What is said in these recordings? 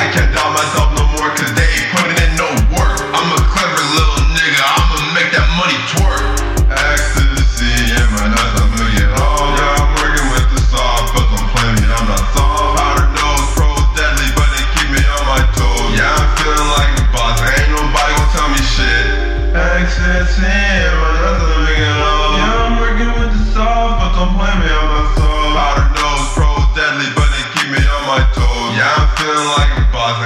I can die.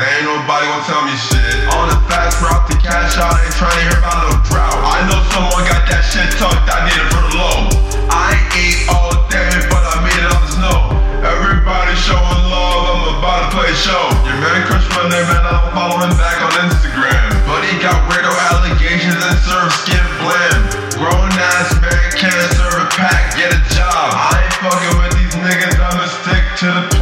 ain't nobody gon' tell me shit. On the fast route to cash out, ain't trying to hear about no drought. I know someone got that shit tucked, I need it for the low. I eat all day, but I made it on the snow. Everybody showing love, I'm about to play a show. Your man Chris Runner, man, I'm following back on Instagram. But he got weirdo allegations and serves skin blam. Grown ass man can't serve a pack, get a job. I ain't fucking with these niggas, I'ma stick to the plan.